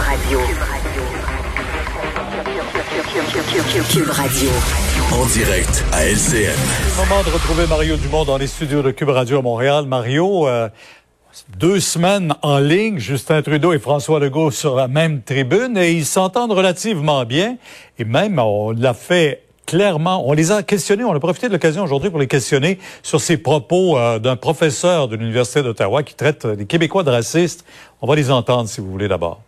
Radio. Cube Radio. En direct à LCN. C'est le moment de retrouver Mario Dumont dans les studios de Cube Radio à Montréal. Mario, euh, deux semaines en ligne, Justin Trudeau et François Legault sur la même tribune et ils s'entendent relativement bien. Et même, on l'a fait clairement, on les a questionnés, on a profité de l'occasion aujourd'hui pour les questionner sur ces propos euh, d'un professeur de l'Université d'Ottawa qui traite les Québécois de racistes. On va les entendre si vous voulez d'abord.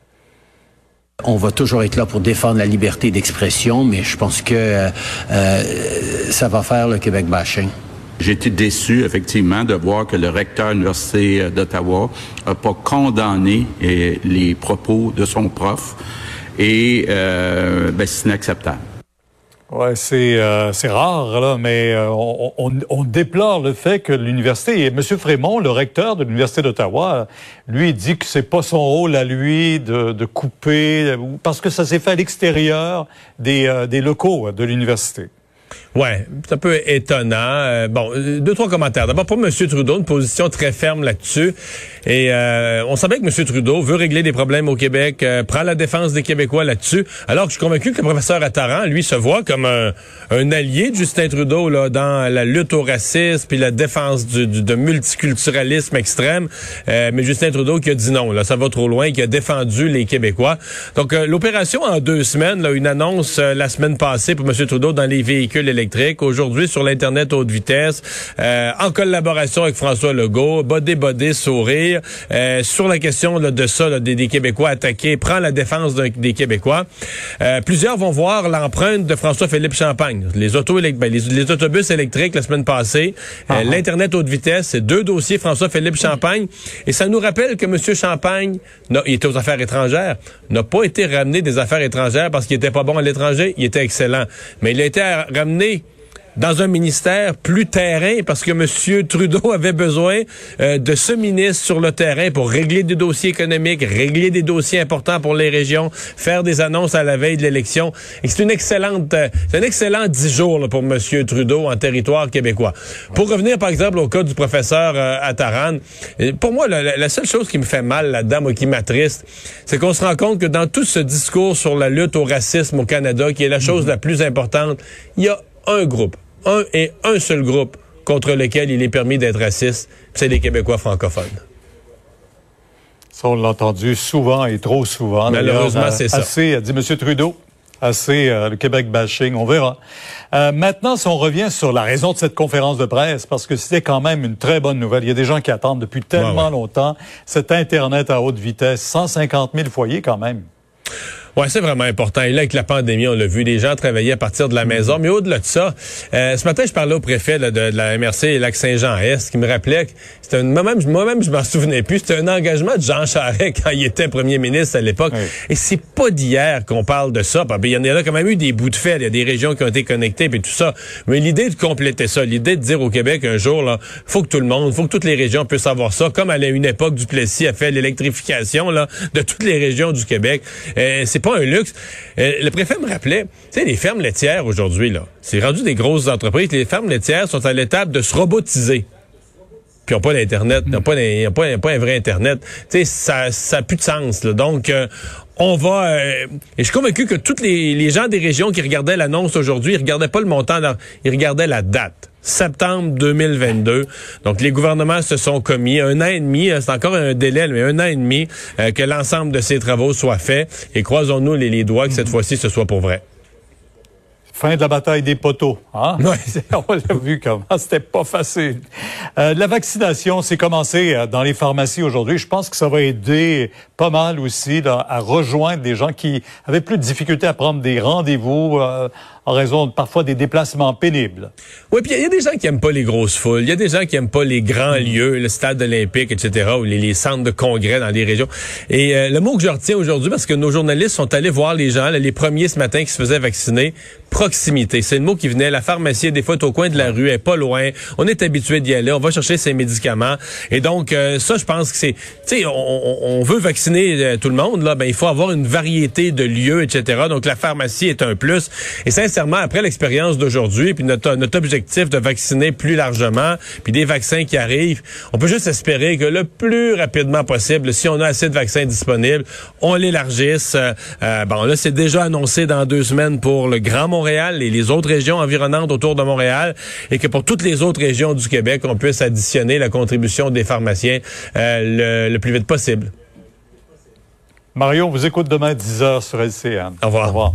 On va toujours être là pour défendre la liberté d'expression, mais je pense que euh, euh, ça va faire le Québec bashing. J'ai été déçu, effectivement, de voir que le recteur de l'Université d'Ottawa n'a pas condamné les propos de son prof. Et euh, ben, c'est inacceptable. Ouais, c'est euh, c'est rare là, mais euh, on, on, on, déplore le fait que l'université et M. Frémont, le recteur de l'université d'Ottawa, lui dit que c'est pas son rôle à lui de, de couper parce que ça s'est fait à l'extérieur des, euh, des locaux de l'université. Ouais, c'est un peu étonnant. Euh, bon, deux trois commentaires. D'abord pour M. Trudeau, une position très ferme là-dessus. Et euh, on savait que M. Trudeau veut régler des problèmes au Québec, euh, prend la défense des Québécois là-dessus. Alors que je suis convaincu que le professeur Attaran, lui, se voit comme un, allié de Justin Trudeau là dans la lutte au racisme puis la défense du, du de multiculturalisme extrême. mais Justin Trudeau qui a dit non, là, ça va trop loin, qui a défendu les Québécois. Donc l'opération en deux semaines, là, une annonce la semaine passée pour M. Trudeau dans les véhicules électrique. Aujourd'hui, sur l'Internet haute vitesse, euh, en collaboration avec François Legault, bodé, bodé, sourire. Euh, sur la question de ça, des, Québécois attaqués, prend la défense des Québécois. Euh, plusieurs vont voir l'empreinte de François-Philippe Champagne. Les, autos ben, les, autobus électriques la semaine passée, uh-huh. l'Internet haute vitesse, c'est deux dossiers François-Philippe Champagne. Et ça nous rappelle que M. Champagne, il était aux affaires étrangères, n'a pas été ramené des affaires étrangères parce qu'il était pas bon à l'étranger, il était excellent. Mais il a été ramené amener dans un ministère plus terrain parce que M. Trudeau avait besoin euh, de ce ministre sur le terrain pour régler des dossiers économiques, régler des dossiers importants pour les régions, faire des annonces à la veille de l'élection. Et c'est une excellente, euh, c'est un excellent dix jours pour M. Trudeau en territoire québécois. Pour revenir par exemple au cas du professeur euh, Attaran, pour moi la, la, seule chose qui me fait mal là-dedans, ou qui m'attriste, c'est qu'on se rend compte que dans tout ce discours sur la lutte au racisme au Canada, qui est la chose la plus importante, il y a un groupe, un et un seul groupe contre lequel il est permis d'être raciste, c'est les Québécois francophones. Ça, on l'a entendu souvent et trop souvent. Malheureusement, c'est ça. Assez, a dit M. Trudeau. Assez euh, le Québec bashing, on verra. Euh, maintenant, si on revient sur la raison de cette conférence de presse, parce que c'était quand même une très bonne nouvelle. Il y a des gens qui attendent depuis tellement longtemps cet Internet à haute vitesse, 150 000 foyers quand même. Ouais, c'est vraiment important. Et là, avec la pandémie, on l'a vu, les gens travaillaient à partir de la maison. Mais au-delà de ça, euh, ce matin, je parlais au préfet de, la MRC et Lac-Saint-Jean-Est, qui me rappelait que c'était moi-même, moi-même, je m'en souvenais plus. C'était un engagement de Jean Charest quand il était premier ministre à l'époque. Et c'est pas d'hier qu'on parle de ça. Il y en a quand même eu des bouts de fait. Il y a des régions qui ont été connectées et tout ça. Mais l'idée de compléter ça, l'idée de dire au Québec un jour, là, faut que tout le monde, faut que toutes les régions puissent avoir ça, comme à une époque, Duplessis a fait l'électrification là de toutes les régions du Québec. Euh, c'est pas un luxe. Euh, le préfet me rappelait, tu sais, les fermes laitières aujourd'hui, là, c'est rendu des grosses entreprises. Les fermes laitières sont à l'étape de se robotiser. Puis ils n'ont pas d'Internet, ils n'ont pas, pas, pas, un vrai Internet. Tu sais, ça n'a plus de sens. Là. Donc, euh, on va... Euh, et je suis convaincu que tous les, les, gens des régions qui regardaient l'annonce aujourd'hui, ils regardaient pas le montant, ils regardaient la date septembre 2022. Donc, les gouvernements se sont commis un an et demi, euh, c'est encore un délai, mais un an et demi euh, que l'ensemble de ces travaux soient faits. Et croisons-nous les, les doigts que cette fois-ci, ce soit pour vrai. Fin de la bataille des poteaux. Hein? On l'a vu comment c'était pas facile. Euh, la vaccination s'est commencée dans les pharmacies aujourd'hui. Je pense que ça va aider pas mal aussi à rejoindre des gens qui avaient plus de difficultés à prendre des rendez-vous euh, en raison parfois des déplacements pénibles. Oui, puis il y, a des gens qui aiment pas les grosses foules. Il y a des gens qui aiment pas les grands mm. lieux, le stade olympique, etc., ou les, centres de congrès dans les régions. Et le mot que je retiens aujourd'hui, parce que nos journalistes sont allés voir les gens, les premiers ce matin qui se faisaient vacciner, proximité. C'est le mot qui venait. La pharmacie, des fois, est au coin de la rue, elle est pas loin. On est habitué d'y aller. On va chercher ses médicaments. Et donc, euh, ça, je pense que c'est... Tu sais, on, veut vacciner euh, tout le monde. Là, ben, il faut avoir une variété de lieux, etc. Donc, la pharmacie est un plus. Et sincèrement, après l'expérience d'aujourd'hui, puis notre, notre objectif de vacciner plus largement, puis des vaccins qui arrivent, on peut juste espérer que le plus rapidement possible, si on a assez de vaccins disponibles, on l'élargisse. Euh, euh, bon, là, c'est déjà annoncé dans deux semaines pour le Grand Montréal et les autres régions environnantes autour de Montréal, et que pour toutes les autres régions du Québec, on puisse additionner la contribution des pharmaciens euh, le, le plus vite possible. Mario, on vous écoute demain à 10h sur LCN. Au revoir. Au revoir.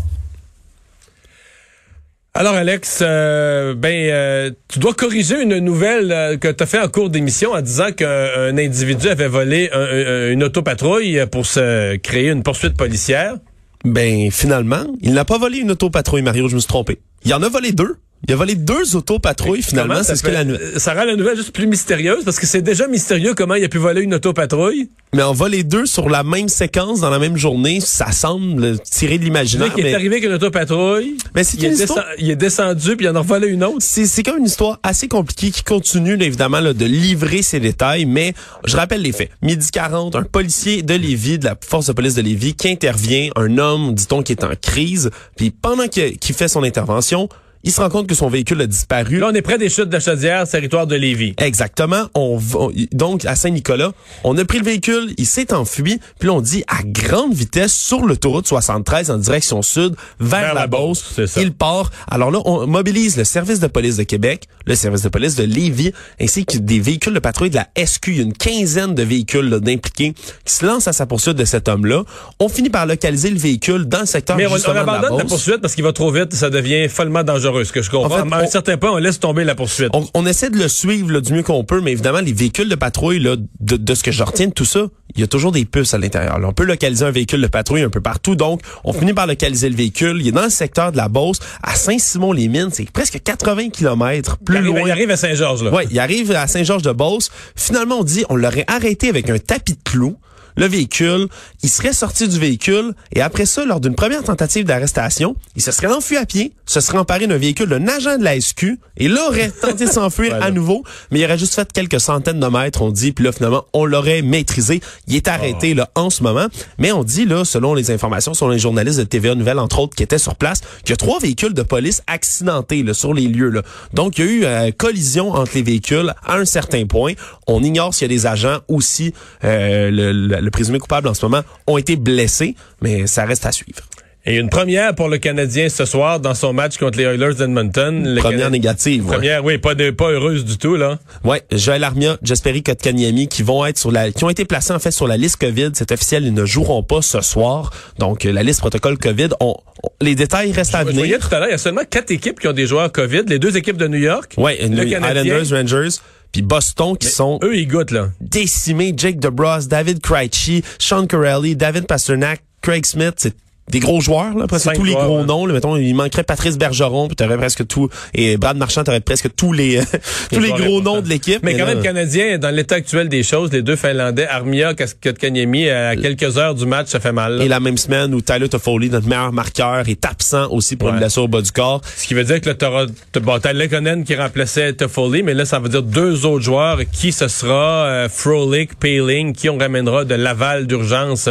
Alors Alex, euh, ben euh, tu dois corriger une nouvelle euh, que tu as fait en cours d'émission en disant qu'un individu avait volé un, un, une autopatrouille pour se créer une poursuite policière. Ben finalement, il n'a pas volé une autopatrouille, Mario, je me suis trompé. Il en a volé deux. Il a volé deux autopatrouilles finalement. C'est ce que la ça rend la nouvelle juste plus mystérieuse parce que c'est déjà mystérieux comment il a pu voler une autopatrouille. Mais en voler deux sur la même séquence dans la même journée, ça semble tirer de l'imaginaire. Il mais... est arrivé avec une autopatrouille. Mais c'est il, une est histoire... il est descendu puis il en a volé une autre. C'est comme une histoire assez compliquée qui continue là, évidemment là, de livrer ses détails, mais je rappelle les faits. Midi 40, un policier de Lévis, de la force de police de Lévis, qui intervient, un homme, dit-on, qui est en crise, puis pendant qu'il qu fait son intervention, il se rend compte que son véhicule a disparu. Là, on est près des chutes de Chaudière, territoire de Lévis. Exactement. On, on donc à Saint-Nicolas, on a pris le véhicule, il s'est enfui, puis on dit à grande vitesse sur l'autoroute 73 en direction sud vers, Vers la, Beauce. Ça. Il part. Alors là, on mobilise le service de police de Québec, le service de police de Lévis, ainsi que des véhicules de patrouille de la SQ. Il y a une quinzaine de véhicules d'impliqués qui se lancent à sa poursuite de cet homme-là. On finit par localiser le véhicule dans le secteur Mais on, on de la abandonne la, poursuite parce qu'il va trop vite, ça devient follement dangereux, ce que je comprends. En fait, à un on- certain point, on laisse tomber la poursuite. on, on essaie de le suivre là, du mieux qu'on peut, mais évidemment, les véhicules de patrouille, là, de, de ce que je retiens de tout ça, il y a toujours des puces à l'intérieur. On peut localiser un véhicule de patrouille un peu partout, donc on finit par localiser le véhicule. Il est dans le secteur de la Beauce, à Saint-Simon-les-Mines, c'est presque 80 km plus il, arrive, loin. il arrive à Saint-Georges, là. Ouais, il arrive à Saint-Georges-de-Beauce. Finalement, on dit, on l'aurait arrêté avec un tapis de clous. Le véhicule, il serait sorti du véhicule et après ça, lors d'une première tentative d'arrestation, il se serait enfui à pied, se serait emparé d'un véhicule d'un agent de la SQ et là aurait tenté de s'enfuir Voilà. à nouveau, mais il aurait juste fait quelques centaines de mètres, on dit, puis là finalement, on l'aurait maîtrisé. Il est arrêté là en ce moment, mais on dit là, selon les informations, selon les journalistes de TVA Nouvelle entre autres qui étaient sur place, qu'il y a trois véhicules de police accidentés là, sur les lieux là. Donc il y a eu euh, collision entre les véhicules à un certain point. On ignore s'il y a des agents aussi euh, le, le- le présumé coupable en ce moment ont été blessés, mais ça reste à suivre. Et une première pour le Canadien ce soir dans son match contre les Oilers d'Edmonton. Le Première Cana- négative. ouais. Première, oui, pas de, pas heureuse du tout, là. Ouais, Joël Armia, Jesperi Kotkaniemi qui vont être sur la qui ont été placés en fait sur la liste Covid, c'est officiel, ils ne joueront pas ce soir. Donc euh, la liste protocole Covid, on, on- les détails restent à Je voyais venir. tout à l'heure, il y a seulement quatre équipes qui ont des joueurs COVID. Les deux équipes de New York. Ouais, le les Canadien. Islanders, Rangers, puis Boston qui sont Eux, ils goûtent, là. décimés. Jake DeBrus, David Krejci, Sean Corelli, David Pasternak, Craig Smith, c'est des gros joueurs, là, presque tous les joueurs, gros ouais. noms. Là, mettons, il manquerait Patrice Bergeron, puis t'aurais presque tout. Et Brad Marchand, t'aurais presque tous les tous les gros noms de l'équipe. Mais quand là, même, Canadien, dans l'état actuel des choses, les deux Finlandais, Armia, Kotkaniemi, à quelques heures du match, ça fait mal. là. Et la même semaine où Tyler Toffoli, notre meilleur marqueur, est absent aussi pour Ouais. une blessure au bas du corps. Ce qui veut dire que t'as- bon, t'as Lekonen qui remplaçait Toffoli, mais là, ça veut dire deux autres joueurs. Qui ce sera? Euh, Frolic, Paling, qui on ramènera de Laval d'urgence?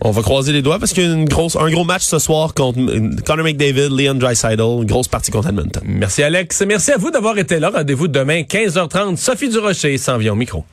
On va croiser les doigts parce qu'il y a grosse, un gros match ce soir contre Connor McDavid, Leon Draisaitl, une grosse partie contre Edmonton. Merci Alex. Merci à vous d'avoir été là. Rendez-vous demain 15h30. Sophie Durocher s'en vient au micro.